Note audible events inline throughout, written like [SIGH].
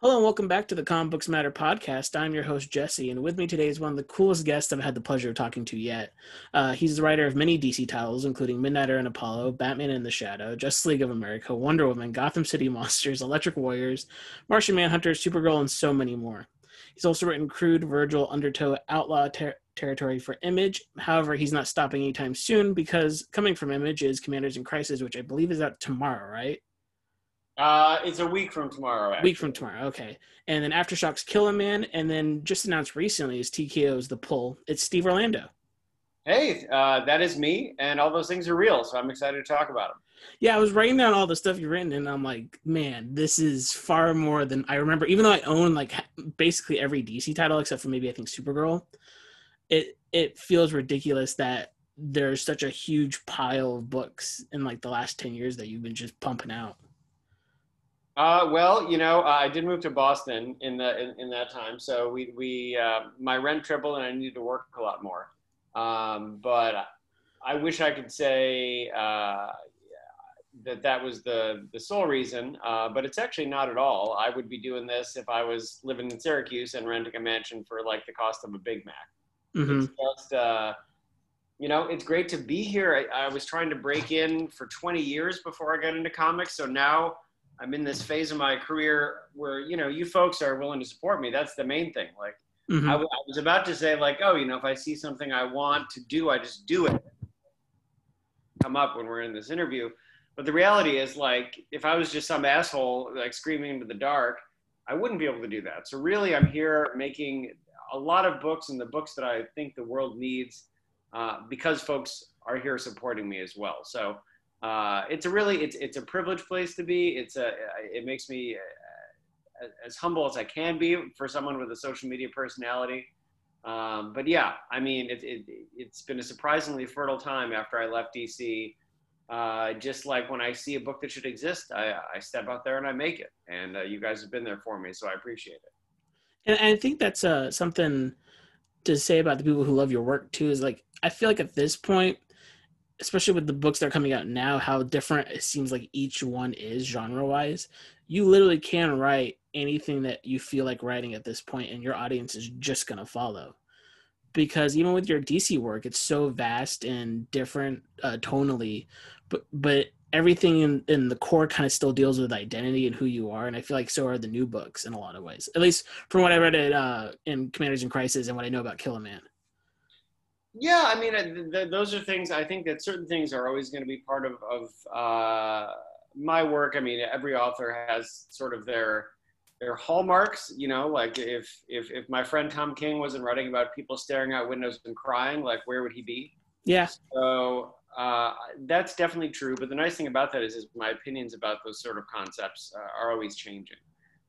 Hello and welcome back to the Comic Books Matter podcast. I'm your host Jesse, and with me today is one of the coolest guests I've had the pleasure of talking to yet. Uh, he's the writer of many DC titles, including Midnighter and Apollo, Batman in the Shadow, Justice League of America, Wonder Woman, Gotham City [LAUGHS] Monsters, Electric Warriors, Martian Manhunter, Supergirl, and so many more. He's also written Crude, Virgil, Undertow, Outlaw ter- Territory for Image. However, he's not stopping anytime soon because coming from Image is Commanders in Crisis, which I believe is out tomorrow, right? Uh, it's a week from tomorrow. Actually. Week from tomorrow, okay. And then Aftershocks Kill a Man, and then just announced recently is TKO's The Pull. It's Steve Orlando. Hey, uh, that is me, and all those things are real, so I'm excited to talk about them. Yeah, I was writing down all the stuff you've written, and I'm like, man, this is far more than I remember. Even though I own like basically every DC title except for maybe I think Supergirl, it it feels ridiculous that there's such a huge pile of books in like the last ten years that you've been just pumping out. Uh, well, you know, uh, I did move to Boston in the in, in that time, so we we uh, my rent tripled and I needed to work a lot more. Um, but I wish I could say uh, that that was the the sole reason, uh, but it's actually not at all. I would be doing this if I was living in Syracuse and renting a mansion for like the cost of a Big Mac. Mm-hmm. It's just uh, you know, it's great to be here. I, I was trying to break in for 20 years before I got into comics, so now I'm in this phase of my career where you know you folks are willing to support me. That's the main thing. Like Mhm. I, w- I was about to say like, oh, you know, if I see something I want to do, I just do it. Come up when we're in this interview, but the reality is like, if I was just some asshole like screaming into the dark, I wouldn't be able to do that. So really, I'm here making a lot of books and the books that I think the world needs uh, because folks are here supporting me as well. So uh, it's a really it's it's a privileged place to be. It's a it makes me uh, as humble as I can be for someone with a social media personality. Um, but yeah, I mean it, it it's been a surprisingly fertile time after I left DC. Uh, just like when I see a book that should exist, I, I step out there and I make it. And uh, you guys have been there for me, so I appreciate it. And I think that's uh, something to say about the people who love your work too. Is like I feel like at this point, especially with the books that are coming out now, how different it seems like each one is genre wise. You literally can write anything that you feel like writing at this point, and your audience is just gonna follow. Because even with your DC work, it's so vast and different uh, tonally, but but everything in, in the core kind of still deals with identity and who you are and i feel like so are the new books in a lot of ways at least from what i read uh, in commanders in crisis and what i know about kill a man Yeah, I mean, th- th- those are things. I think that certain things are always going to be part of of uh, my work. I mean, every author has sort of their their hallmarks. You know, like if if if my friend Tom King wasn't writing about people staring out windows and crying, like where would he be? yeah So uh, that's definitely true. But the nice thing about that is, is my opinions about those sort of concepts uh, are always changing.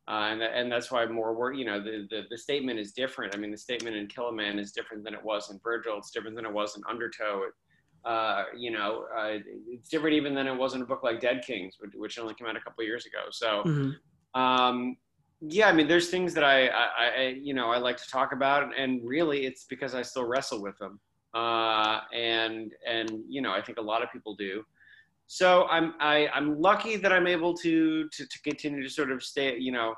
Uh, and, and that's why more work, you know, the, the, the statement is different. I mean, the statement in Kill a Man is different than it was in Virgil. It's different than it was in Undertow. Uh, you know, uh, it's different even than it was in a book like Dead Kings, which, which only came out a couple of years ago. So, Mhm. um, yeah, I mean, there's things that I, I, I, you know, I like to talk about, and really, it's because I still wrestle with them, uh, and and you know, I think a lot of people do. So I'm I, I'm lucky that I'm able to, to to continue to sort of stay, you know,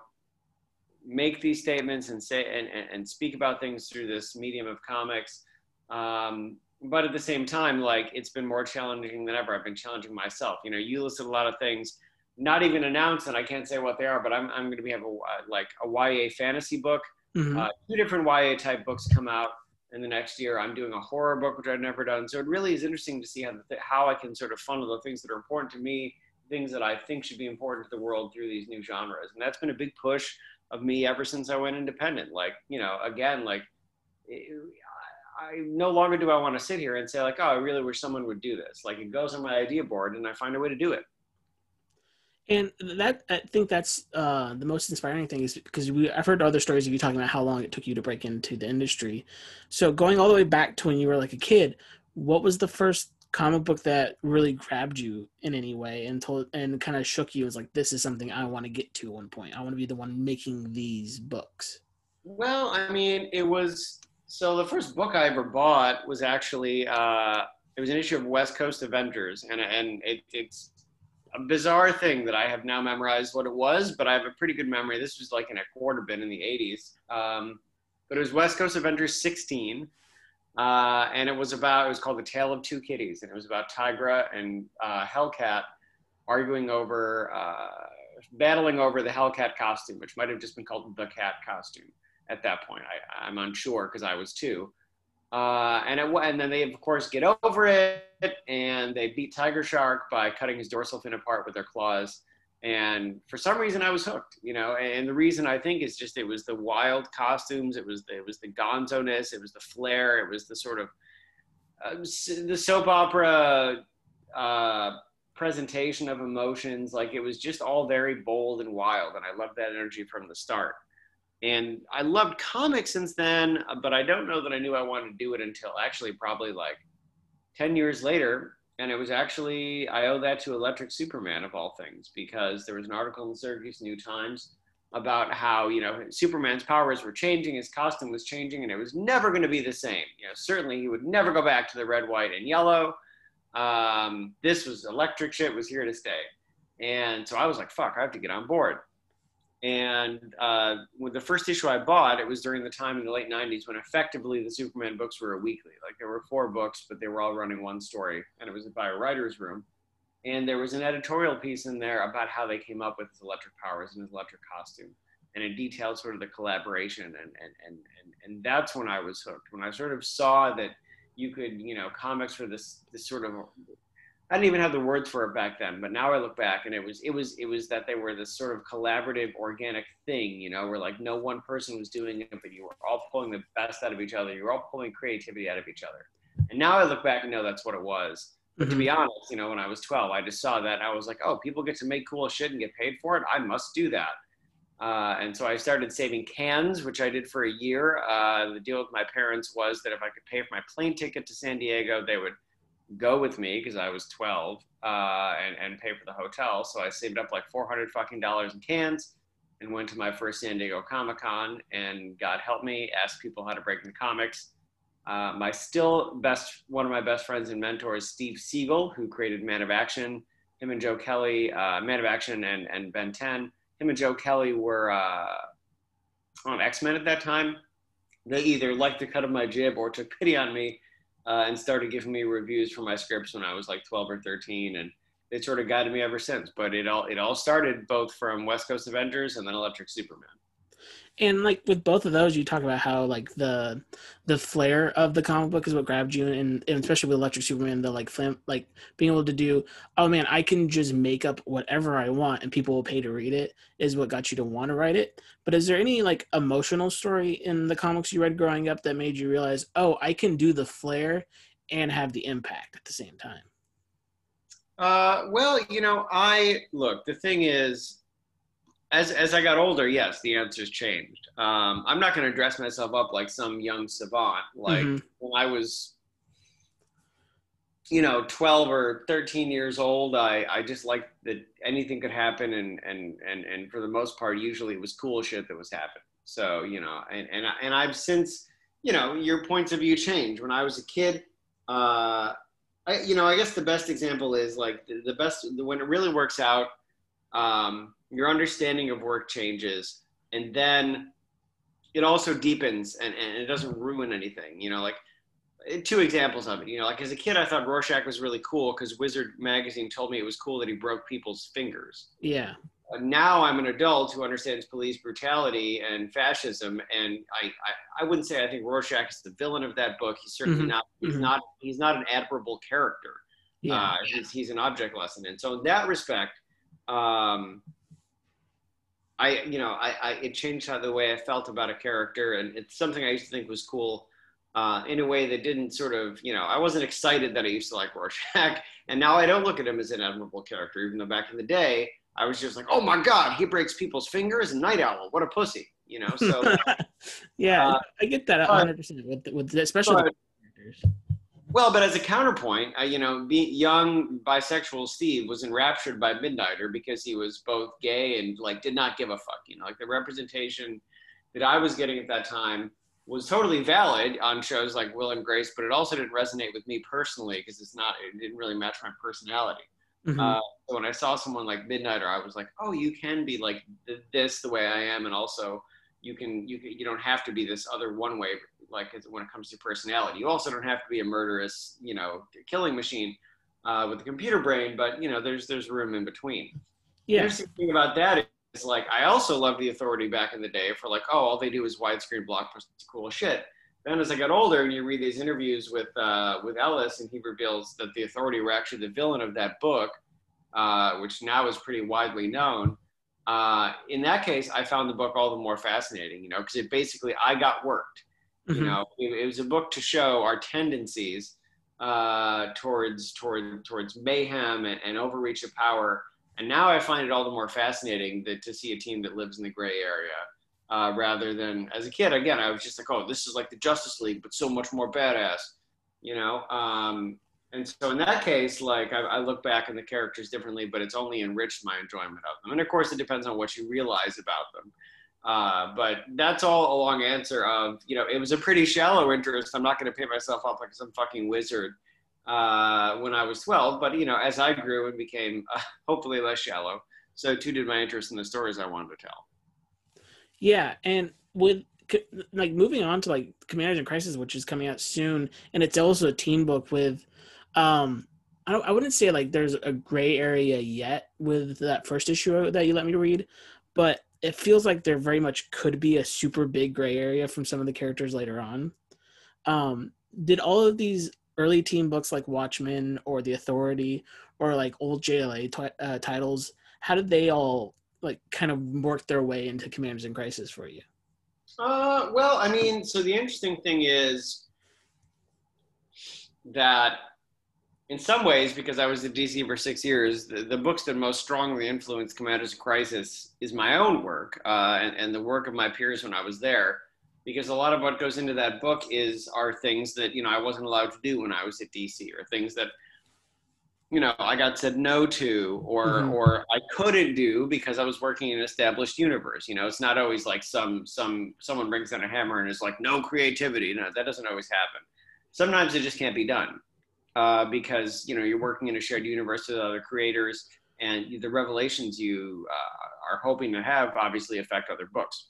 make these statements and say and, and, speak about things through this medium of comics. Um, but at the same time, like it's been more challenging than ever. I've been challenging myself. You know, you listed a lot of things not even announced, and I can't say what they are, but I'm, I'm going to be have a like a YA fantasy book. Mhm. Uh, two different YA type books come out in the next year. I'm doing a horror book, which I've never done. So it really is interesting to see how the, how I can sort of funnel the things that are important to me, things that I think should be important to the world through these new genres. And that's been a big push of me ever since I went independent. Like, you know, again, like I no longer do I want to sit here and say like, oh, I really wish someone would do this. Like it goes on my idea board and I find a way to do it. and that i think that's uh, the most inspiring thing is because we i've heard other stories of you talking about how long it took you to break into the industry so going all the way back to when you were like a kid what was the first comic book that really grabbed you in any way and told and kind of shook you as like this is something i want to get to at one point i want to be the one making these books Well, I mean, it was so the first book I ever bought was actually uh, it was an issue of West Coast Avengers, and and it, it's a bizarre thing that I have now memorized what it was, but I have a pretty good memory. This was like in a quarter bin in the 80s. Um, but it was West Coast Avengers 16. Uh, and it was about, it was called The Tale of Two Kitties. And it was about Tigra and uh, Hellcat arguing over, uh, battling over the Hellcat costume, which might have just been called the cat costume at that point. I, I'm unsure because I was two. Uh, and it, and then they of course get over it, and they beat Tiger Shark by cutting his dorsal fin apart with their claws. And for some reason, I was hooked, you know. And the reason I think is just it was the wild costumes, it was the, it was the gonzo ness, it was the flair, it was the sort of uh, the soap opera uh, presentation of emotions. Like it was just all very bold and wild, and I loved that energy from the start and I loved comics since then, but I don't know that I knew I wanted to do it until actually probably like 10 years later. And it was actually, I owe that to Electric Superman of all things, because there was an article in the Syracuse New Times about how, you know, Superman's powers were changing, his costume was changing, and it was never going to be the same. You know, certainly he would never go back to the red, white, and yellow. Um, this was electric shit was here to stay. And so I was like, fuck, I have to get on board. And uh, the first issue I bought, it was during the time in the late 90s when effectively the Superman books were a weekly. Like there were four books, but they were all running one story, and it was by a writer's room. And there was an editorial piece in there about how they came up with his electric powers and his electric costume. And it detailed sort of the collaboration. And, and, and, and, and that's when I was hooked. When I sort of saw that you could, you know, comics for this, this sort of I didn't even have the words for it back then, but now I look back and it was it was it was that they were this sort of collaborative, organic thing, you know, where like no one person was doing it, but you were all pulling the best out of each other. You were all pulling creativity out of each other. And now I look back and know that's what it was. But to be mm-hmm. honest, you know, when I was 12, I just saw that I was like, oh, people get to make cool shit and get paid for it. I must do that. Uh, and so I started saving cans, which I did for a year. Uh, the deal with my parents was that if I could pay for my plane ticket to San Diego, they would go with me because I was 12 uh, and, and pay for the hotel. So I saved up like 400 fucking dollars in cans and went to my first San Diego Comic Con and God help me, asked people how to break into comics. Uh, my still best, one of my best friends and mentors, Steve Seagle, who created Man of Action, him and Joe Kelly, uh, Man of Action and, and Ben 10, him and Joe Kelly were uh, on X Men at that time. They either liked the cut of my jib or took pity on me uh, and started giving me reviews for my scripts when I was like 12 or 13, and it sort of guided me ever since. But it all it all started both from West Coast Avengers and then Electric Superman and like with both of those you talk about how like the the flair of the comic book is what grabbed you and, and especially with electric superman the like flam- like being able to do oh man i can just make up whatever i want and people will pay to read it is what got you to want to write it. But is there any like emotional story in the comics you read growing up that made you realize oh i can do the flair and have the impact at the same time? Uh, well you know i look the thing is as as I got older, yes, the answers changed. Um, I'm not going to dress myself up like some young savant. Like mm-hmm. when I was, you know, 12 or 13 years old, I I just liked that anything could happen, and and and and for the most part, usually it was cool shit that was happening. So you know, and and and I've since, you know, your points of view change. When I was a kid, uh, I you know, I guess the best example is like the, the best when it really works out. Um, your understanding of work changes and then it also deepens and, and it doesn't ruin anything you know like two examples of it you know like as a kid i thought rorschach was really cool because wizard magazine told me it was cool that he broke people's fingers yeah uh, now i'm an adult who understands police brutality and fascism and I, I, I wouldn't say i think rorschach is the villain of that book he's certainly mm-hmm. not he's mm-hmm. not he's not an admirable character yeah. Uh, he's, he's an object lesson and so in that respect um, I, you know, I, I, it changed how the way I felt about a character, and it's something I used to think was cool, uh, in a way that didn't sort of, you know, I wasn't excited that I used to like Rorschach, [LAUGHS] and now I don't look at him as an admirable character, even though back in the day I was just like, oh my god, he breaks people's fingers, and Nite Owl, what a pussy, you know. So, [LAUGHS] yeah, uh, I get that 100 percent with, with especially but, characters. Well, but as a counterpoint, uh, you know, be, young bisexual Steve was enraptured by Midnighter because he was both gay and like did not give a fuck. You know, like the representation that I was getting at that time was totally valid on shows like Will and Grace, but it also didn't resonate with me personally because it's not, it didn't really match my personality. Mm-hmm. Uh, so when I saw someone like Midnighter, I was like, oh, you can be like this the way I am, and also you can you can, you don't have to be this other one way like when it comes to personality. You also don't have to be a murderous, you know, killing machine uh, with a computer brain, but you know, there's there's room in between. Yeah. The interesting thing about that is like I also loved the Authority back in the day for like, oh, all they do is widescreen blockbusters, cool shit. Then as I got older, and you read these interviews with uh, with Ellis, and he reveals that the Authority were actually the villain of that book, uh, which now is pretty widely known. Uh, in that case, I found the book all the more fascinating, you know, because it basically I got worked. Mm-hmm. You know, it, it, was a book to show our tendencies uh, towards toward towards mayhem and, and, overreach of power. And now I find it all the more fascinating that to see a team that lives in the gray area. Uh, rather than as a kid, again, I was just like, oh, this is like the Justice League, but so much more badass, you know. Um, and so in that case, like I, I, look back on the characters differently, but it's only enriched my enjoyment of them. And of course, it depends on what you realize about them. Uh, but that's all a long answer of, you know, it was a pretty shallow interest. I'm not going to paint myself up like some fucking wizard uh, when I was 12. But, you know, as I grew and became uh, [LAUGHS] hopefully less shallow, so too did my interest in the stories I wanted to tell. Yeah. And with, like moving on to like Commanders in Crisis, which is coming out soon, and it's also a team book with, um, I, I wouldn't say like there's a gray area yet with that first issue that you let me read, but it feels like there very much could be a super big gray area from some of the characters later on. Um, did all of these early team books like Watchmen or The Authority or like old JLA t- uh, titles, how did they all like kind of work their way into Commanders in Crisis for you? Uh, well, I mean, so the interesting thing is that in some ways, because I was at DC for six years, the, the books that most strongly influenced Commanders of Crisis is my own work uh, and, and the work of my peers when I was there. Because a lot of what goes into that book is are things that you know I wasn't allowed to do when I was at DC, or things that you know I got said no to, or mm-hmm. or I couldn't do because I was working in an established universe. You know, it's not always like some some someone brings in a hammer and is like no creativity. No, that doesn't always happen. Sometimes it just can't be done uh, because you know you're working in a shared universe with other creators, and the revelations you uh, are hoping to have obviously affect other books.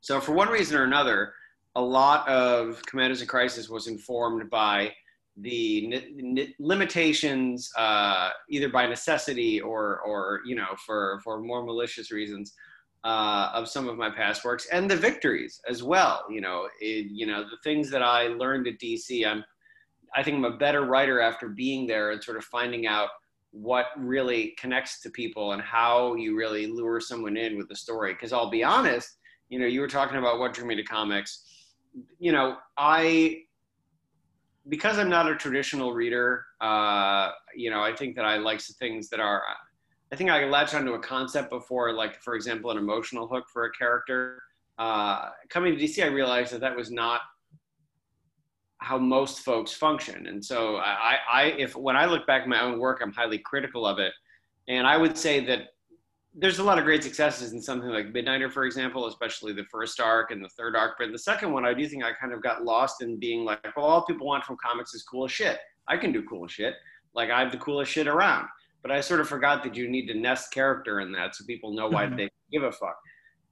So for one reason or another, a lot of Commanders in Crisis was informed by the limitations, uh, either by necessity or, or you know, for for more malicious reasons, uh, of some of my past works, and the victories as well. You know, it, you know, the things that I learned at DC, I'm I think I'm a better writer after being there and sort of finding out what really connects to people and how you really lure someone in with the story. Because I'll be honest, you know, you were talking about what drew me to comics. You know, I because I'm not a traditional reader, uh, you know, I think that I like things that are. I think I latch onto a concept before, like for example, an emotional hook for a character. Uh, coming to DC, I realized that that was not how most folks function. And so I, I, if when I look back at my own work, I'm highly critical of it. And I would say that there's a lot of great successes in something like Midnighter, for example, especially the first arc and the third arc. But the second one, I do think I kind of got lost in being like, well, all people want from comics is cool shit. I can do cool shit. Like I have the coolest shit around. But I sort of forgot that you need to nest character in that so people know why mm-hmm. they give a fuck.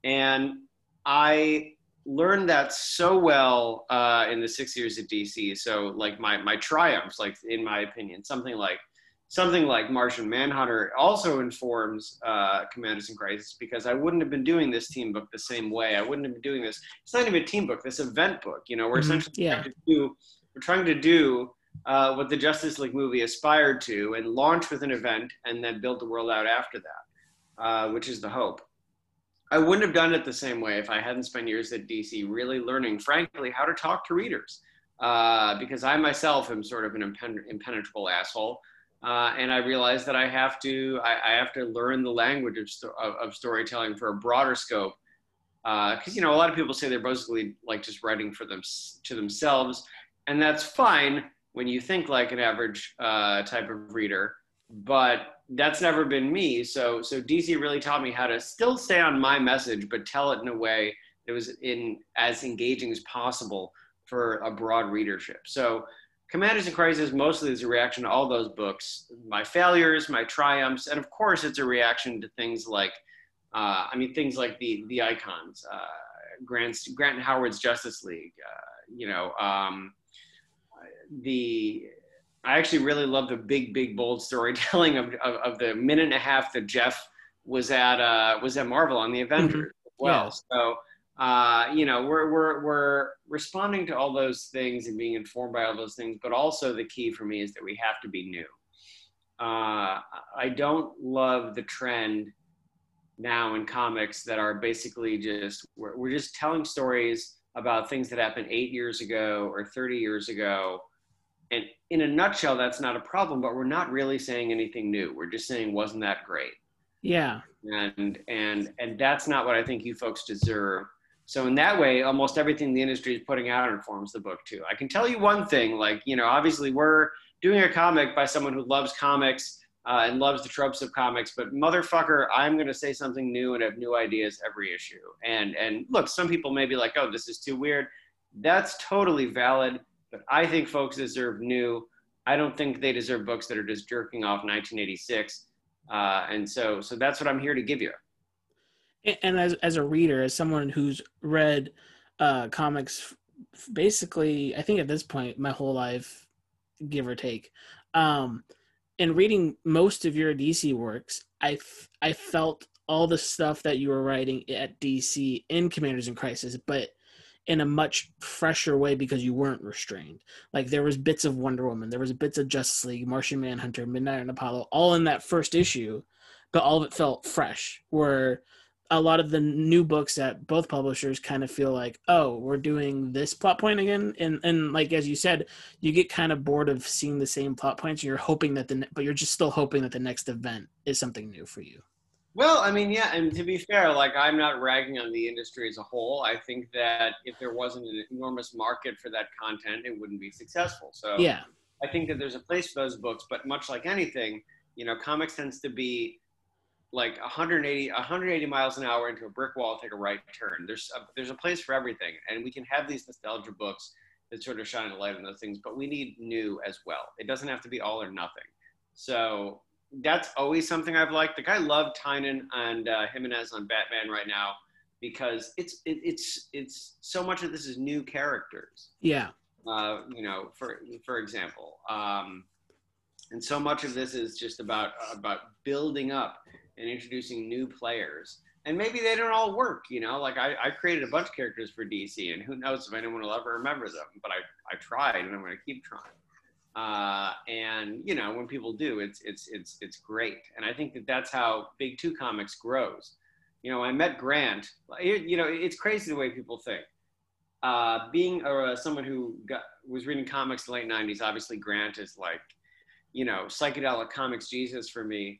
And I learned that so well uh, in the six years at DC. So like my my triumphs, like in my opinion, something like something like Martian Manhunter also informs uh, Commanders in Crisis because I wouldn't have been doing this team book the same way. I wouldn't have been doing this. It's not even a team book. This event book. You know, we're mm-hmm. essentially yeah. trying to do we're trying to do uh, what the Justice League movie aspired to and launch with an event and then build the world out after that, uh, which is the hope. I wouldn't have done it the same way if I hadn't spent years at DC really learning, frankly, how to talk to readers. Uh, because I myself am sort of an impenetrable asshole. Uh, and I realized that I have to, I, I have to learn the language of, sto- of, of, storytelling for a broader scope. Because, uh, you know, a lot of people say they're basically like just writing for them to themselves. And that's fine when you think like an average uh, type of reader. But that's never been me. So so DC really taught me how to still stay on my message, but tell it in a way that was in as engaging as possible for a broad readership. So Commanders in Crisis mostly is a reaction to all those books, my failures, my triumphs, and of course, it's a reaction to things like, uh, I mean, things like the the icons, uh, Grant Grant and Howard's Justice League, uh, you know, um, the. I actually really love the big, big, bold storytelling of, of, of the minute and a half that Jeff was at uh, was at Marvel on the Avengers mm-hmm. as well. Yeah. So uh, you know, we're, we're, we're responding to all those things and being informed by all those things, but also the key for me is that we have to be new. Uh, I don't love the trend now in comics that are basically just, we're, we're just telling stories about things that happened eight years ago or 30 years ago. And in a nutshell, that's not a problem, but we're not really saying anything new. We're just saying, wasn't that great? Yeah. And, and, and that's not what I think you folks deserve so in that way, almost everything the industry is putting out informs the book too. I can tell you one thing, like, you know, obviously we're doing a comic by someone who loves comics uh, and loves the tropes of comics, but motherfucker, I'm going to say something new and have new ideas every issue. And, and look, some people may be like, oh, this is too weird. That's totally valid, but I think folks deserve new. I don't think they deserve books that are just jerking off 1986. Uh, and so, so that's what I'm here to give you and as as a reader, as someone who's read uh, comics, basically, I think at this point, my whole life, give or take, um, in reading most of your DC works, I I felt all the stuff that you were writing at DC in Commanders in Crisis, but in a much fresher way because you weren't restrained. Like there was bits of Wonder Woman, there was bits of Justice League, Martian Manhunter, Midnight and Apollo, all in that first issue, but all of it felt fresh. Where a lot of the new books at both publishers kind of feel like, oh, we're doing this plot point again, and and like as you said, you get kind of bored of seeing the same plot points, you're hoping that the but you're just still hoping that the next event is something new for you. Well, I mean, yeah, and to be fair, like I'm not ragging on the industry as a whole. I think that if there wasn't an enormous market for that content, it wouldn't be successful. So yeah, I think that there's a place for those books, but much like anything, you know, comics tends to be like 180 180 miles an hour into a brick wall take a right turn there's a, there's a place for everything and we can have these nostalgia books that sort of shine a light on those things but we need new as well it doesn't have to be all or nothing so that's always something i've liked like i love tynion and uh, jimenez on batman right now because it's it, it's it's so much of this is new characters yeah uh, you know for for example um, and so much of this is just about about building up and introducing new players. And maybe they don't all work, you know. Like I, I created a bunch of characters for DC, and who knows if anyone will ever remember them. But I, I tried, and I'm going to keep trying. Uh, and you know, when people do, it's it's it's it's great. And I think that that's how Big Two Comics grows. You know, I met Grant. You know, it's crazy the way people think. Uh, being uh, someone who got, was reading comics in the late '90s, obviously Grant is like, you know, psychedelic comics Jesus for me.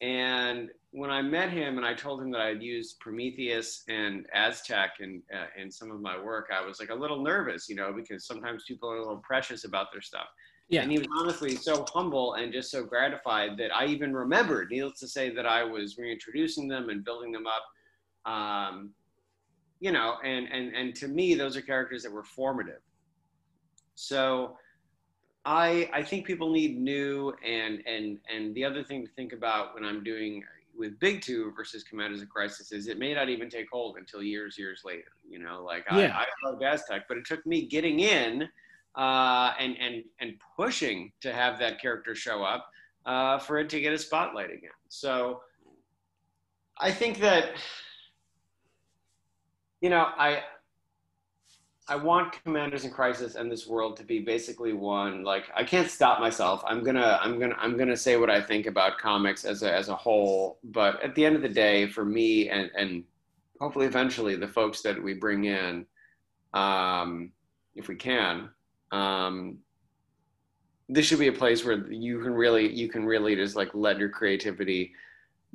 And when I met him and I told him that I'd used Prometheus and Aztec in, uh, in some of my work, I was like a little nervous, you know, because sometimes people are a little precious about their stuff. Yeah. And he was honestly so humble and just so gratified that I even remembered, needless to say, that I was reintroducing them and building them up. Um, you know, and, and, and to me, those are characters that were formative. So I I think people need new and and and the other thing to think about when I'm doing with Big Two versus Commanders in Crisis is it may not even take hold until years years later. You know, like yeah. I, I love Aztec, but it took me getting in uh, and and and pushing to have that character show up uh, for it to get a spotlight again. So I think that you know I I want Commanders in Crisis and this world to be basically one. Like I can't stop myself. I'm gonna I'm gonna I'm gonna say what I think about comics as a as a whole. But at the end of the day, for me and and hopefully eventually the folks that we bring in, um, if we can, um, this should be a place where you can really you can really just like let your creativity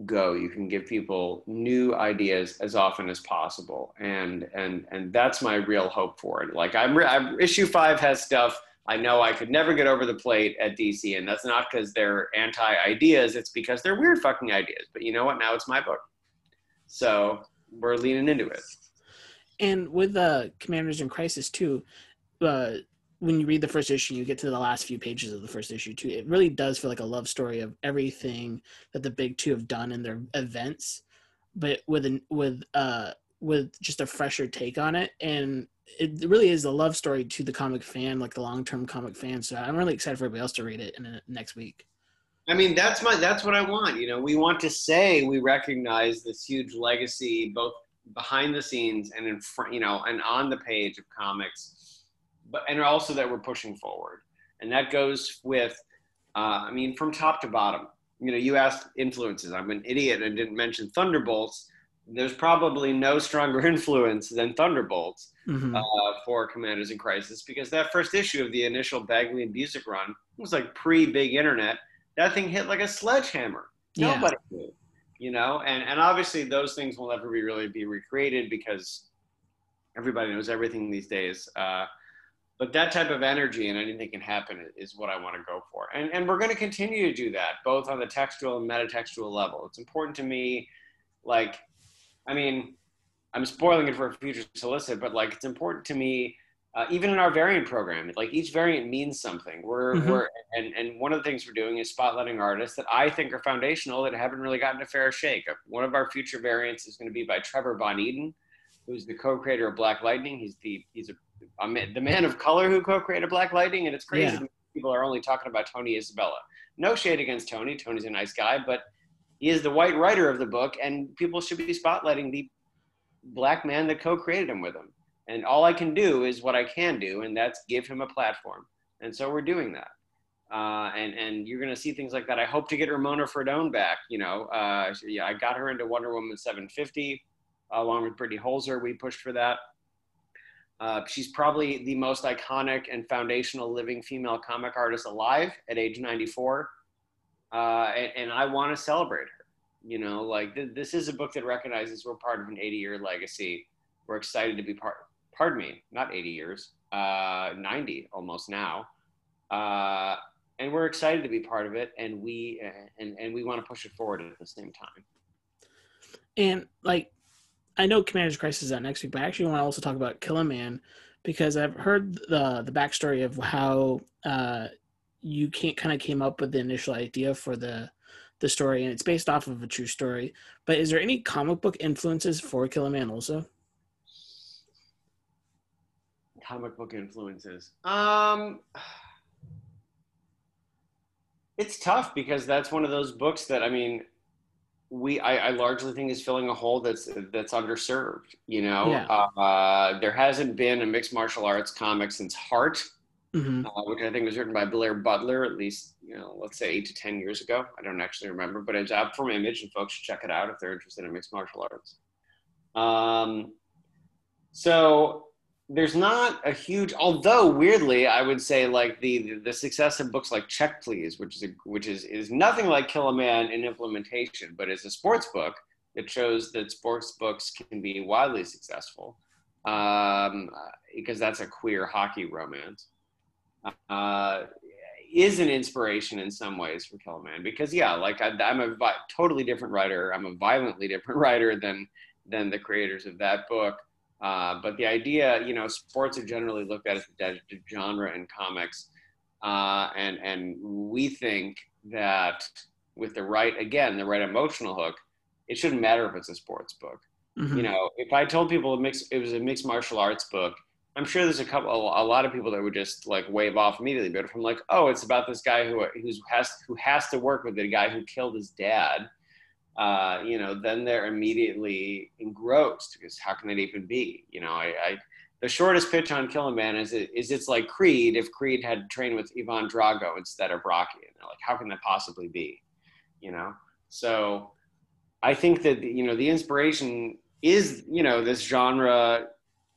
go. You can give people new ideas as often as possible. And and and that's my real hope for it. Like i'm, I'm issue five has stuff i know i could never get over the plate at dc and that's not because they're anti ideas it's because they're weird fucking ideas. But you know what? Now it's my book so we're leaning into it. And with uh commanders in crisis too uh when you read the first issue, you get to the last few pages of the first issue too. It really does feel like a love story of everything that the big two have done in their events, but with an with uh with just a fresher take on it. And it really is a love story to the comic fan, like the long term comic fan. So I'm really excited for everybody else to read it in the next week. I mean, that's my that's what I want. You know, we want to say we recognize this huge legacy, both behind the scenes and in front, you know, and on the page of comics, but and also that we're pushing forward, and that goes with, uh, I mean, from top to bottom. You know, you asked influences. I'm an idiot and didn't mention Thunderbolts. There's probably no stronger [LAUGHS] influence than Thunderbolts mm-hmm. uh, for Commanders in Crisis because that first issue of the initial Bagley and Busiek run was like pre-big internet that thing hit like a sledgehammer. Yeah. Nobody knew, you know, and and obviously those things will never be really be recreated because everybody knows everything these days. Uh, but that type of energy and anything can happen is what I want to go for. And, and we're going to continue to do that, both on the textual and metatextual level. It's important to me, like, I mean, I'm spoiling it for a future solicit, but like, it's important to me uh, even in our variant program, like each variant means something. We're, mm-hmm. we're and, and one of the things we're doing is spotlighting artists that I think are foundational that haven't really gotten a fair shake. One of our future variants is going to be by Trevor Von Eeden, who's the co-creator of Black Lightning. He's the he's a, the man of color who co-created Black Lightning, and it's crazy. Yeah. People are only talking about Tony Isabella. No shade against Tony. Tony's a nice guy, but he is the white writer of the book, and people should be spotlighting the black man that co-created him with him and all I can do is what I can do, and that's give him a platform. And so we're doing that. Uh, and and you're going to see things like that. I hope to get Ramona Fradon back. You know, uh, yeah, I got her into Wonder Woman 750 along with Brittany Holzer. We pushed for that. Uh, she's probably the most iconic and foundational living female comic artist alive at age 94, uh, and, and, I want to celebrate her. You know, like th- this is a book that recognizes we're part of an 80 year legacy. We're excited to be part pardon me, not 80 years, uh, 90 almost now. Uh, and we're excited to be part of it and we and, and we want to push it forward at the same time and like i know commander's crisis is out next week but i actually want to also talk about Kill a Man because i've heard the the backstory of how uh, you can't kind of came up with the initial idea for the the story and it's based off of a true story but is there any comic book influences for Kill a Man also comic book influences. Um, [SIGHS] it's tough because that's one of those books that I mean, we I, I largely think is filling a hole that's that's underserved. You know, yeah. uh, there hasn't been a mixed martial arts comic since Heart, mm-hmm. uh, which I think was written by Blair Butler, at least you know, let's say eight to ten years ago. I don't actually remember, but it's out from Image, and folks should check it out if they're interested in mixed martial arts. Um, so there's not a huge although weirdly i would say like the the success of books like check please which is a, which is is nothing like kill a man in implementation but it's a sports book that shows that sports books can be wildly successful. Um, because that's a queer hockey romance. Uh, is an inspiration in some ways for Kill a Man because yeah like I, am a vi- totally different writer. I'm a violently different [LAUGHS] writer than than the creators of that book uh, but the idea, you know, sports are generally looked at as a genre in comics, uh, and and we think that with the right, again, the right emotional hook, it shouldn't matter if it's a sports book. Mm-hmm. You know, if I told people it, mix, it was a mixed martial arts book, I'm sure there's a couple, a lot of people that would just like wave off immediately. But if I'm like, oh, it's about this guy who who's has who has to work with the guy who killed his dad uh, you know, then they're immediately engrossed because how can that even be? You know, I, I the shortest pitch on Kill a Man is it, is it's like Creed if Creed had trained with Ivan Drago instead of Rocky, and they're like, how can that possibly be? You know, so I think that you know the inspiration is you know this genre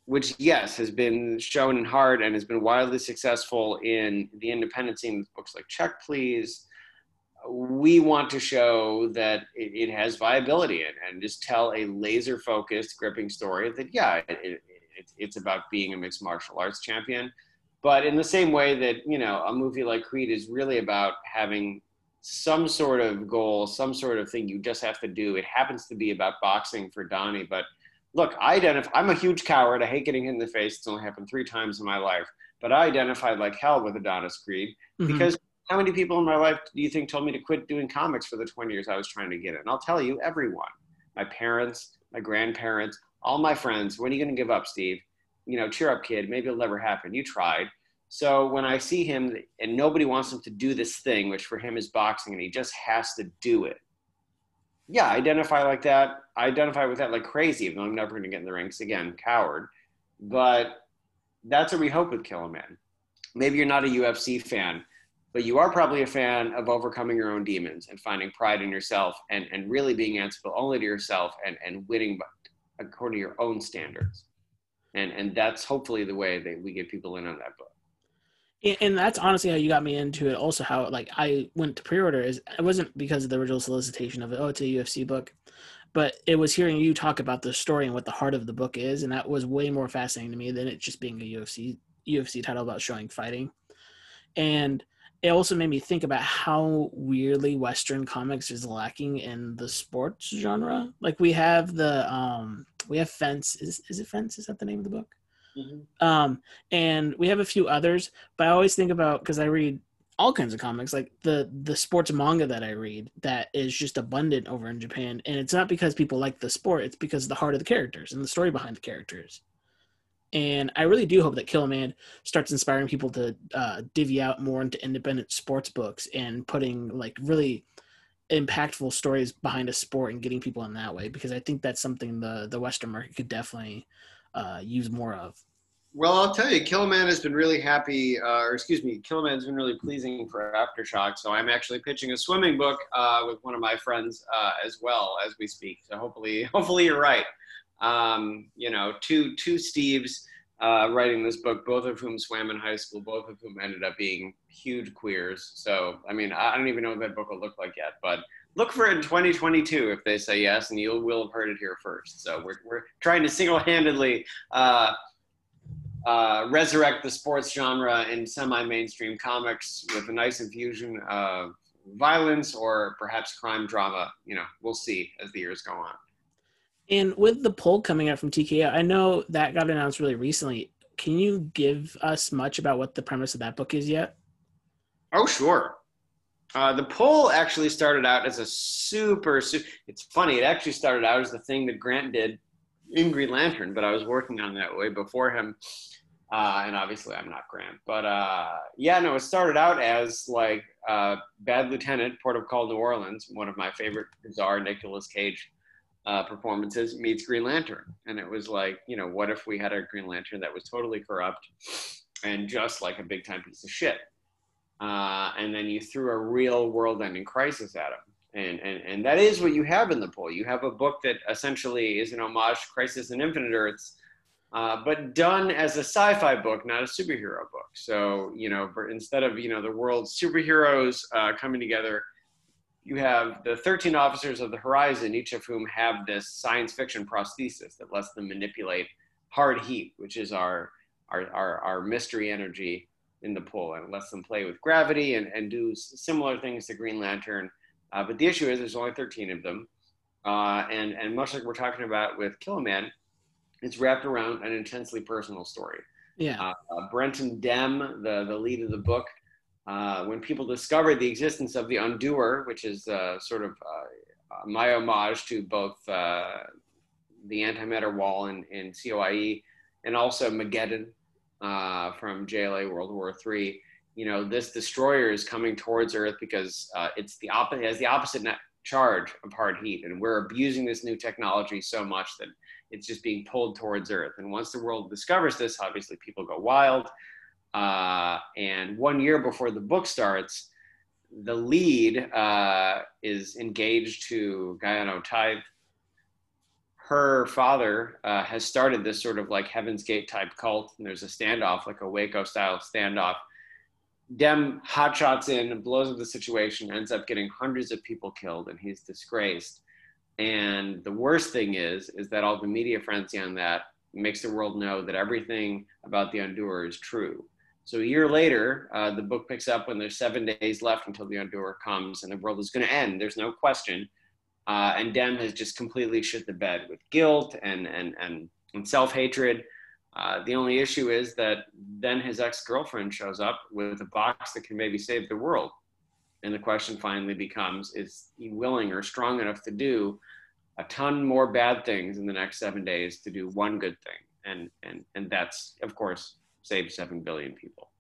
which yes has been shown in Heart and has been wildly successful in the independent scene with books like check please we want to show that it, it has viability and, and just tell a laser focused gripping story that yeah it, it, it's about being a mixed martial arts champion. But in the same way that you know a movie like creed is really about having some sort of goal some sort of thing you just have to do. It happens to be about boxing for donnie but look i identify i'm a huge coward. I hate getting hit in the face. It's only happened three times in my life. But I identified like hell with Adonis Creed Mhm. because how many people in my life do you think told me to quit doing comics for the 20 years I was trying to get it? And I'll tell you, everyone, my parents, my grandparents, all my friends, when are you going to give up, Steve? You know, cheer up, kid. Maybe it'll never happen. You tried. So when I see him and nobody wants him to do this thing, which for him is boxing, and he just has to do it. Yeah, I identify like that. I identify with that like crazy, even though I'm never going to get in the rings again, coward. But that's what we hope with Kill a Man. Maybe you're not a UFC fan, but you are probably a fan of overcoming your own demons and finding pride in yourself and, and really being answerable only to yourself and, and winning according to your own standards. And, and that's hopefully the way that we get people in on that book. And- that's honestly how you got me into it. Also, how like I went to pre-order is it wasn't because of the original solicitation of it. Oh, it's a UFC book, but it was hearing you talk about the story and what the heart of the book is, and that was way more fascinating to me than it just being a UFC UFC title about showing fighting. And it also made me think about how weirdly Western comics is lacking in the sports genre. Like we have the um we have Fence. Is is it Fence? Is that the name of the book? um and we have a few others but i always think about because i read all kinds of comics like the the sports manga that i read that is just abundant over in japan and it's not because people like the sport it's because of the heart of the characters and the story behind the characters and i really do hope that kill a man starts inspiring people to uh, divvy out more into independent sports books and putting like really impactful stories behind a sport and getting people in that way because i think that's something the the western market could definitely uh, use more of Well, I'll tell you, Kill a Man has been really happy, uh, or excuse me, Kill a Man has been really pleasing for Aftershock. So I'm actually pitching a swimming book uh, with one of my friends uh, as well as we speak. So hopefully, [LAUGHS] hopefully you're right. Um, you know, two two Steves uh, writing this book, both of whom swam in high school, both of whom ended up being huge queers. So I mean, I don't even know what that book will look like yet, but look for it in 2022 if they say yes, and you will have heard it here first. So we're we're trying to single-handedly. Uh, uh, resurrect the sports genre in semi-mainstream comics with a nice infusion of violence or perhaps crime drama. You know, we'll see as the years go on. And with the Pull coming out from TKO, I know that got announced really recently. Can you give us much about what the premise of that book is yet? Oh, sure. Uh, the poll actually started out as a super, su- It's funny. It actually started out as the thing that Grant did in Green Lantern, but I was working on that way before him. Uh, and obviously, I'm not Grant. But uh, yeah, no, it started out as like uh, Bad Lieutenant, Port of Call, New Orleans, one of my favorite bizarre Nicolas Cage uh, performances, meets Green Lantern. And it was like, you know, what if we had a Green Lantern that was totally corrupt and just like a big time piece of shit? uh, and then you threw a real world-ending crisis at him. And, and, and that is what you have in the Pull. You have a book that essentially is an homage to Crisis and Infinite Earths, uh, but done as a sci-fi book, not a superhero book. So, you know, for, instead of, you know, the world's superheroes uh, coming together, you have the 13 officers of the horizon, each of whom have this science fiction prosthesis that lets them manipulate hard heat, which is our, our, our, our mystery energy in the Pull and lets them play with gravity and, and do similar things to Green Lantern. Uh, but the issue is there's only 13 of them. Uh, and, and much like we're talking about with Kill a Man, it's wrapped around an intensely personal story. Yeah. Uh, uh, Brenton Dem, the, the lead of the book, uh, when people discovered the existence of the Undoer, which is uh, sort of uh, my homage to both uh, the antimatter wall in, in COIE and also Mageddon uh, from JLA World War III. You know, this destroyer is coming towards Earth because uh, it's the opposite, it has the opposite charge of hard heat, and we're abusing this new technology so much that it's just being pulled towards Earth. And once the world discovers this, obviously people go wild. Uh, and one year before the book starts, the lead uh, is engaged to Guyano Tithe. Her father uh, has started this sort of like Heaven's Gate type cult, and there's a standoff, like a Waco style standoff. Dem hotshots in, blows up the situation, ends up getting hundreds of people killed, and he's disgraced. And the worst thing is, is that all the media frenzy on that makes the world know that everything about the Undoer is true. So a year later, uh, the book picks up when there's seven days left until the Undoer comes, and the world is going to end. There's no question. Uh, and Dem has just completely shit the bed with guilt and and and, and self hatred. Uh, the only issue is that then his ex girlfriend shows up with a box that can maybe save the world. And the question finally becomes is he willing or strong enough to do a ton more bad things in the next seven days to do one good thing? And, and, and that's, of course, save 7 billion people.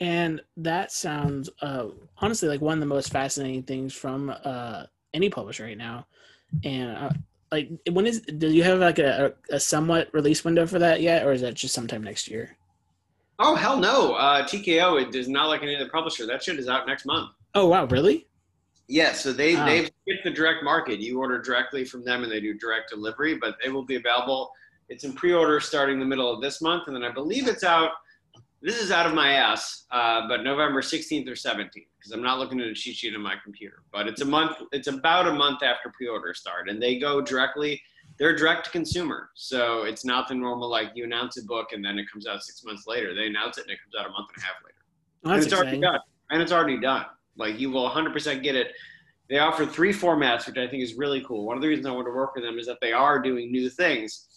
And that sounds uh, honestly like one of the most fascinating things from uh, any publisher right now. And uh, like, when is do you have like a, a somewhat release window for that yet, or is that just sometime next year? Oh hell no! Uh, TKO it is not like any other publisher. That shit is out next month. Oh wow, really? Yeah, so they they've hit the direct market. You order directly from them, and they do direct delivery. But it will be available. It's in pre-order starting the middle of this month, and then I believe it's out. This is out of my ass, uh, but November 16th or 17th, because I'm not looking at a cheat sheet on my computer. But it's a month. It's about a month after pre-order start, and they go directly they're direct to consumer. So it's not the normal like you announce a book and then it comes out six months later. They announce it and it comes out a month and a half later. Well, and it's exciting. already done. And it's already done. Like you will 100% get it. They offer three formats, which I think is really cool. One of the reasons I want to work with them is that they are doing new things.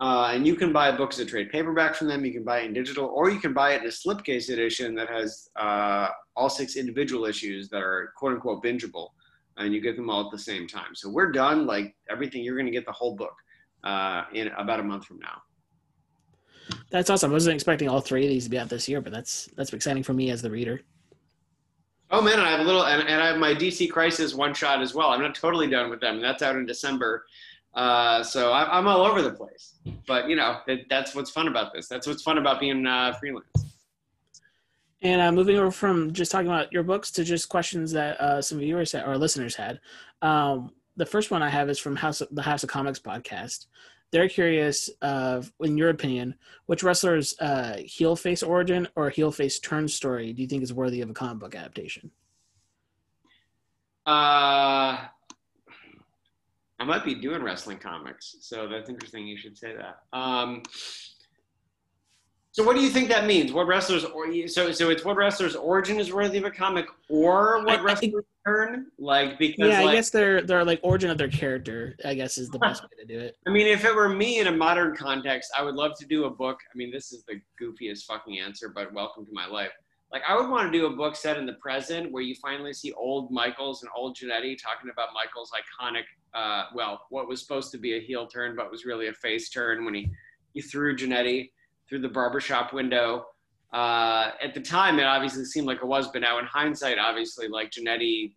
Uh, and you can buy books as a trade paperback from them. You can buy it in digital, or you can buy it in a slipcase edition that has uh, all six individual issues that are quote unquote bingeable and you get them all at the same time. So we're done. Like everything, you're going to get the whole book uh, in about a month from now. That's awesome. I wasn't expecting all three of these to be out this year, but that's that's exciting for me as the reader. Oh man, I have a little, and, and I have my DC Crisis one shot as well. I'm not totally done with them. That's out in December, uh, so I, am all over the place. But you know, it, that's what's fun about this. That's what's fun about being uh, freelance. And uh, moving over from just talking about your books to just questions that uh, some viewers had, or listeners had. Um, the first one I have is from House of, the House of Comics podcast. They're curious, uh, in your opinion, which wrestler's uh, heel face origin or heel face turn story do you think is worthy of a comic book adaptation? Uh, I might be doing wrestling comics, so that's interesting. You should say that. Um, so what do you think that means? What wrestlers or so so it's what wrestlers origin is worthy of a comic or what wrestlers turn? Like because Yeah, like, I guess they're they're like origin of their character, I guess is the best way to do it. [LAUGHS] I mean, if it were me in a modern context, I would love to do a book. I mean, this is the goofiest fucking answer, but welcome to my life. Like I would want to do a book set in the present where you finally see old Michaels and old Jannetty talking about Michael's iconic uh, well, what was supposed to be a heel turn but was really a face turn when he he threw Jannetty through the barbershop window. Uh, at the time, it obviously seemed like it was, but now in hindsight, obviously, like Jannetty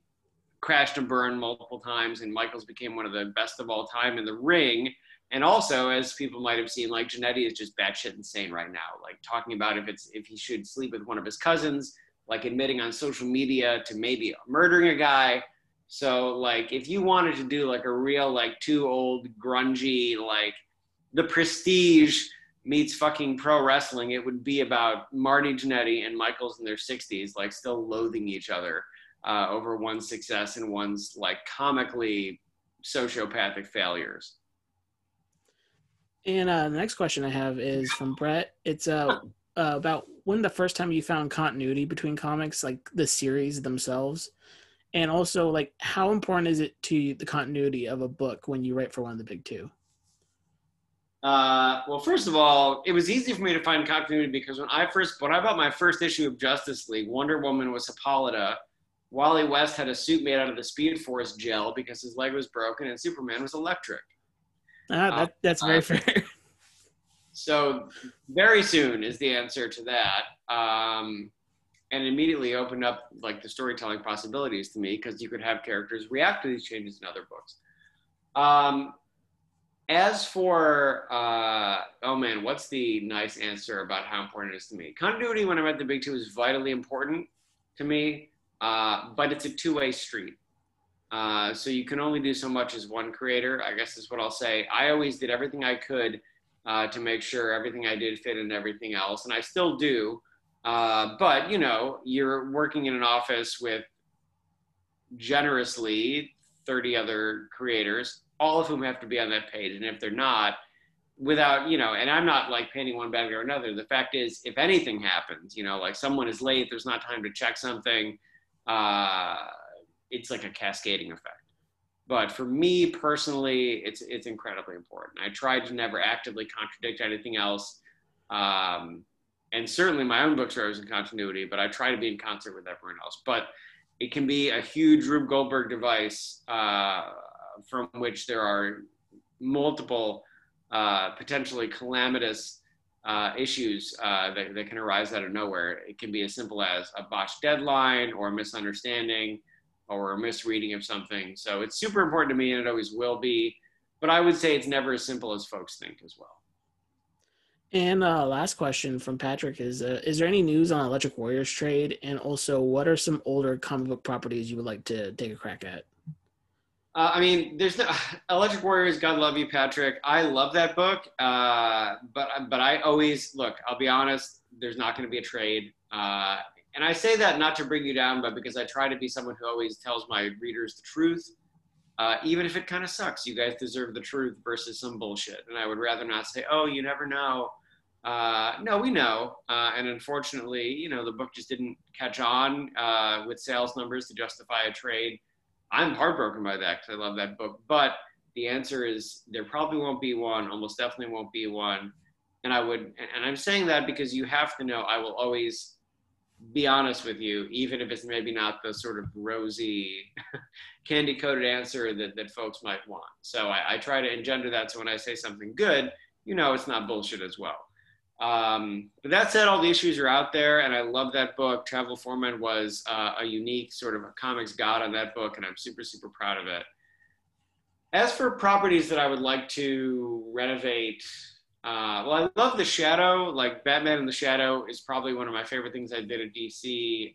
crashed and burned multiple times, and Michaels became one of the best of all time in the ring. And also, as people might have seen, like Jannetty is just batshit insane right now. Like talking about if it's if he should sleep with one of his cousins, like admitting on social media to maybe murdering a guy. So like if you wanted to do like a real like two old grungy like the prestige meets fucking pro wrestling, it would be about Marty Jannetty and Michaels in their 60s, like still loathing each other uh, over one's success and one's like comically sociopathic failures. And uh, the next question I have is from Brett. It's uh, uh, about when the first time you found continuity between comics, like the series themselves, and also like how important is it to the continuity of a book when you write for one of the big two? Uh, well, first of all, it was easy for me to find continuity because when I first, when I bought my first issue of Justice League, Wonder Woman was Hippolyta, Wally West had a suit made out of the Speed Force gel because his leg was broken, and Superman was electric. Ah, that, that's very uh, fair. so, very soon is the answer to that. Um, and immediately opened up like the storytelling possibilities to me because you could have characters react to these changes in other books. Um, as for uh, oh man, what's the nice answer about how important it is to me? Continuity when I'm at the big two is vitally important to me, uh, but it's a two-way street. Uh, so you can only do so much as one creator. I guess is what I'll say. I always did everything I could uh, to make sure everything I did fit in everything else, and I still do. Uh, but you know, you're working in an office with generously 30 other creators all of whom have to be on that page. And if they're not, without, you know, and I'm not like painting one bad or another. The fact is, if anything happens, you know, like someone is late, there's not time to check something, uh, it's like a cascading effect. But for me personally, it's it's incredibly important. I try to never actively contradict anything else. Um, and certainly my own books are always in continuity, but I try to be in concert with everyone else. But it can be a huge Rube Goldberg device uh, from which there are multiple uh, potentially calamitous uh, issues uh, that, that can arise out of nowhere. It can be as simple as a botched deadline or a misunderstanding or a misreading of something. So it's super important to me and it always will be. But I would say it's never as simple as folks think as well. And uh, last question from Patrick is: uh, Is there any news on Electric Warriors trade? And also, what are some older comic book properties you would like to take a crack at? Uh, I mean, there's no [LAUGHS] Electric Warriors. God love you, Patrick. I love that book, uh, but but I always look. I'll be honest. There's not going to be a trade, uh, and I say that not to bring you down, but because I try to be someone who always tells my readers the truth uh, even if it kind of sucks. You guys deserve the truth versus some bullshit. And I would rather not say, oh, you never know. Uh, no, we know. Uh, and unfortunately, you know, the book just didn't catch on uh, with sales numbers to justify a trade. I'm heartbroken by that because I love that book. But the answer is there probably won't be one, almost definitely won't be one. And I would, and I'm saying that because you have to know I will always be honest with you, even if it's maybe not the sort of rosy, [LAUGHS] candy coated answer that, that folks might want. So I, I, try to engender that. So when I say something good, you know, it's not bullshit as well. Um, but that said, all the issues are out there, and I love that book. Travel Foreman was uh, a unique sort of a comics god on that book, and I'm super, super proud of it. As for properties that I would like to renovate, uh, well, I love the Shadow. Like Batman in the Shadow is probably one of my favorite things I did at DC.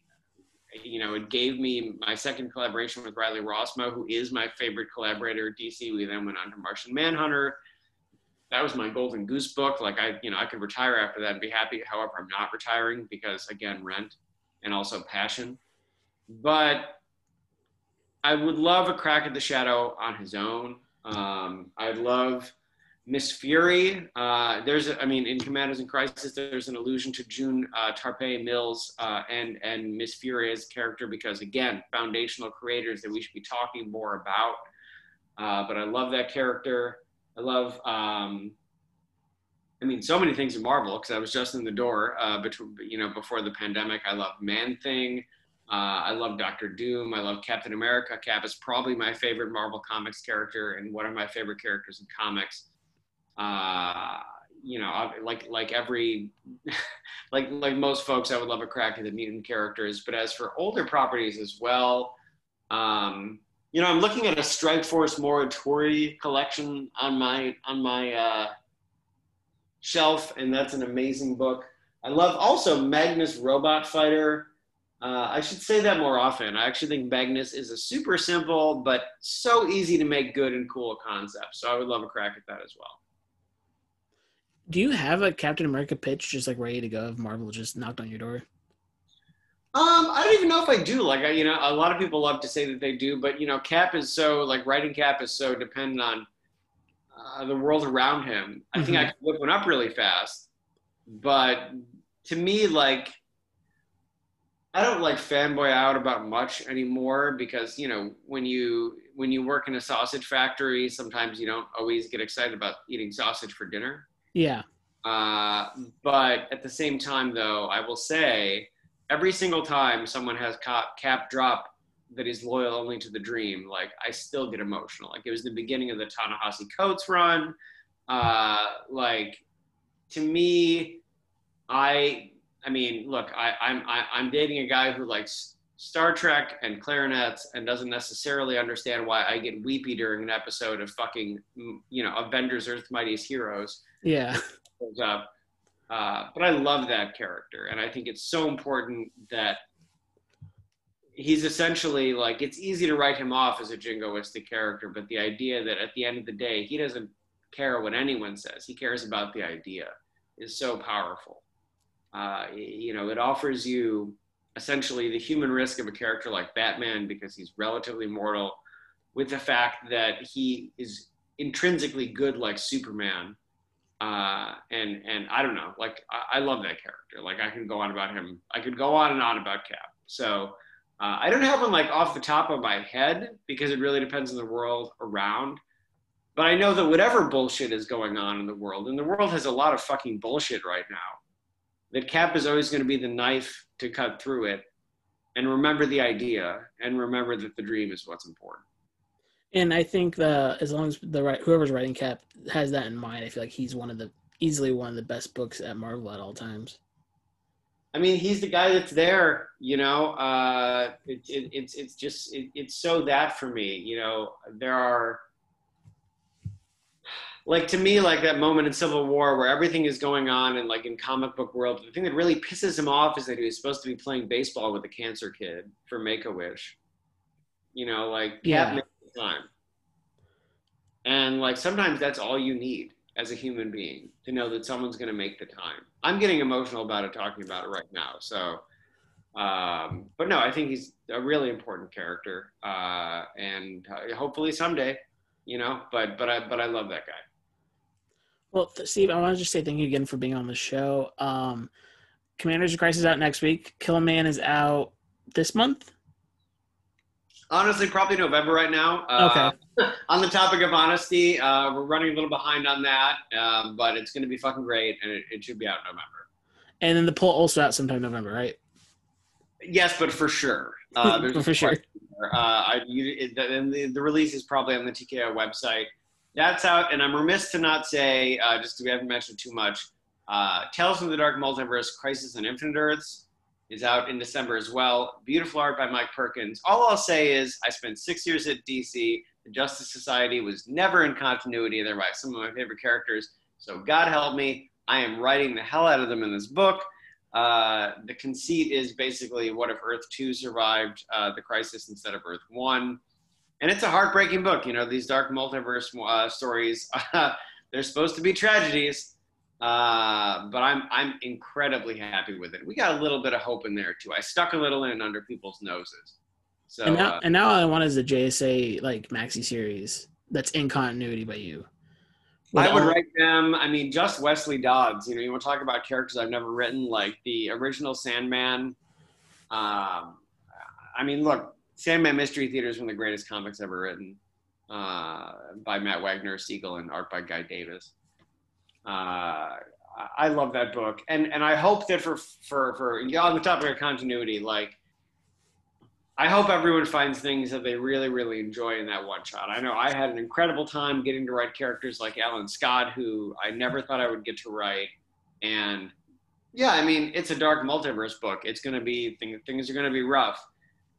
You know, it gave me my second collaboration with Riley Rossmo, who is my favorite collaborator at DC. We then went on to Martian Manhunter. That was my golden goose book. Like I, you know, I could retire after that and be happy. However, I'm not retiring because again, rent and also passion. But I would love a crack at the Shadow on his own. Um, I'd love Miss Fury. Uh, there's, I mean, in Commanders in Crisis, there's an allusion to June uh, Tarpe Mills uh, and and Miss Fury as character because again, foundational creators that we should be talking more about. Uh, but I love that character. I love, um, I mean, so many things in Marvel because I was just in the door, uh, between, you know, before the pandemic. I love Man Thing. Uh, I love Doctor Doom. I love Captain America. Cap is probably my favorite Marvel Comics character and one of my favorite characters in comics uh, you know, like like every [LAUGHS] like like most folks, I would love a crack at the mutant characters. But as for older properties as well, um, you know, I'm looking at a Strike Force Morituri collection on my on my uh, shelf, and that's an amazing book. I love also Magnus Robot Fighter. Uh, I should say that more often. I actually think Magnus is a super simple but so easy to make good and cool concept. So I would love a crack at that as well. Do you have a Captain America pitch just like ready to go if Marvel just knocked on your door? Um, I don't even know if I do. Like, I, you know, a lot of people love to say that they do, but you know, Cap is so like writing Cap is so dependent on uh, the world around him. I mm-hmm. think I mm-hmm. could whip one up really fast, but to me, like, I don't like fanboy out about much anymore because you know when you when you work in a sausage factory, sometimes you don't always get excited about eating sausage for dinner. Yeah. Uh, but at the same time, though, I will say every single time someone has cap, cap drop that is loyal only to the dream, like I still get emotional. Like it was the beginning of the Ta-Nehisi Coates run. Uh, like to me, I I mean, look, I, I'm I, am i am dating a guy who likes Star Trek and clarinets and doesn't necessarily understand why I get weepy during an episode of fucking you know Avengers Earth Mightiest Heroes. Yeah. Uh, but I love that character, and I think it's so important that he's essentially like it's easy to write him off as a jingoistic character, but the idea that at the end of the day he doesn't care what anyone says, he cares about the idea, is so powerful. Uh, you know, it offers you essentially the human risk of a character like Batman because he's relatively mortal, with the fact that he is intrinsically good like Superman uh, and and I don't know, like I, I, love that character. Like I can go on about him. I could go on and on about Cap. So Uh, I don't have one like off the top of my head because it really depends on the world around. But I know that whatever bullshit is going on in the world, and the world has a lot of fucking bullshit right now, that Cap is always going to be the knife to cut through it. And remember the idea, and remember that the dream is what's important. And I think the as long as the right whoever's writing Cap has that in mind, I feel like he's one of the easily one of the best books at Marvel at all times. I mean, he's the guy that's there. You know, uh, it, it, it's it's just it, it's so that for me. You know, there are like to me like that moment in Civil War where everything is going on and like in comic book world. The thing that really pisses him off is that he was supposed to be playing baseball with a cancer kid for Make a Wish. You know, like Yeah. Cap time. And like sometimes that's all you need as a human being to know that someone's going to make the time. I'm getting emotional about it talking about it right now. So, um, but no, I think he's a really important character, uh, and uh, hopefully someday, you know. But but I but I love that guy. Well, Steve, I want to just say thank you again for being on the show. Um, Commanders in Crisis is out next week. Kill a Man is out this month. Honestly, probably November right now. Uh, Okay. [LAUGHS] on the topic of honesty, uh, we're running a little behind on that, um, but it's going to be fucking great, and it, it should be out in November. And then the Pull also out sometime November, right? Yes, but for sure. Uh, [LAUGHS] For sure. Uh, I, you, it, and the, the release is probably on the TKO website. That's out, and I'm remiss to not say, uh, just 'cause we haven't mentioned too much, uh, Tales from the Dark Multiverse Crisis on Infinite Earths is out in December as well. Beautiful art by Mike Perkins. All I'll say is I spent six years at DC. The Justice Society was never in continuity. They're by some of my favorite characters. So God help me, I am writing the hell out of them in this book. Uh, the conceit is basically what if Earth 2 survived uh, the crisis instead of Earth 1? And it's a heartbreaking book. You know, these dark multiverse uh, stories, [LAUGHS] they're supposed to be tragedies, uh, but I'm, I'm incredibly happy with it. We got a little bit of hope in there, too. I stuck a little in under people's noses. So, and now, uh, and now all I want is a JSA like maxi series that's in continuity by you. With I would all- write them. I mean, just Wesley Dodds. You know, you want to talk about characters I've never written, like the original Sandman. Um, I mean, look, Sandman Mystery Theater is one of the greatest comics ever written uh, by Matt Wagner, Seagle, and art by Guy Davis. Uh, I- love that book, and and I hope that for for for on the topic of continuity, like I hope everyone finds things that they really, really enjoy in that one shot. I know I had an incredible time getting to write characters like Alan Scott, who I never thought I would get to write. And yeah, I mean, it's a dark multiverse book. It's going to be, things, things are going to be rough.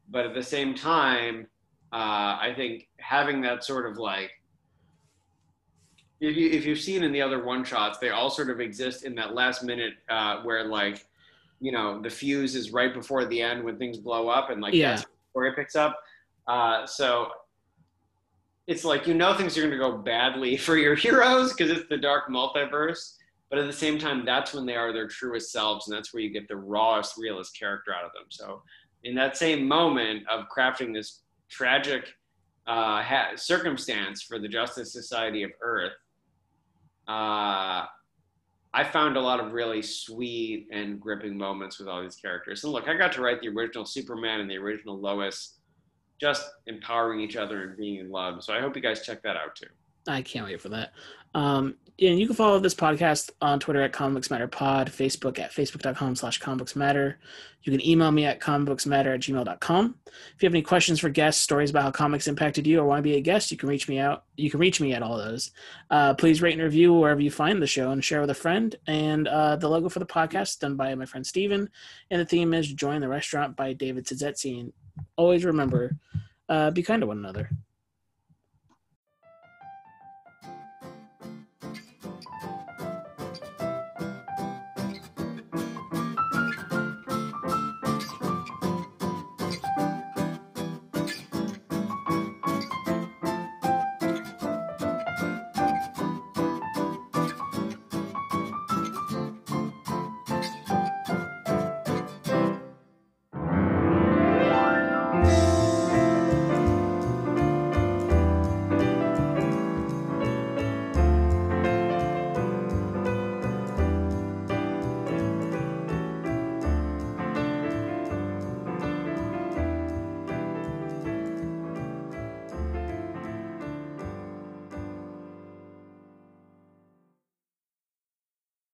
But at the same time, uh, I think having that sort of like, if, you, if you've seen in the other one shots, they all sort of exist in that last minute uh, where like, you know, the fuse is right before the end when things blow up and like Yeah. that's where it picks up. Uh, so it's like you know things are going to go badly [LAUGHS] for your heroes because it's the dark multiverse, but at the same time, that's when they are their truest selves, and that's where you get the rawest, realest character out of them. So in that same moment of crafting this tragic uh, ha- circumstance for the Justice Society of Earth, uh, I found a lot of really sweet and gripping moments with all these characters. And look, I got to write the original Superman and the original Lois, just empowering each other and being in love. So I hope you guys check that out too. I can't wait for that. Um, and you can follow this podcast on Twitter at Comics Matter Pod, Facebook at facebook.com slash comics matter. You can email me at comicbooksmatter at gmail.com. If you have any questions for guests, stories about how comics impacted you, or want to be a guest, you can reach me out. You can reach me at all those. Uh, please rate and review wherever you find the show and share with a friend. And uh, the logo for the podcast done by my friend Steven. And the theme is Join the Restaurant by David Tizzetzi. And always remember, uh, be kind to one another.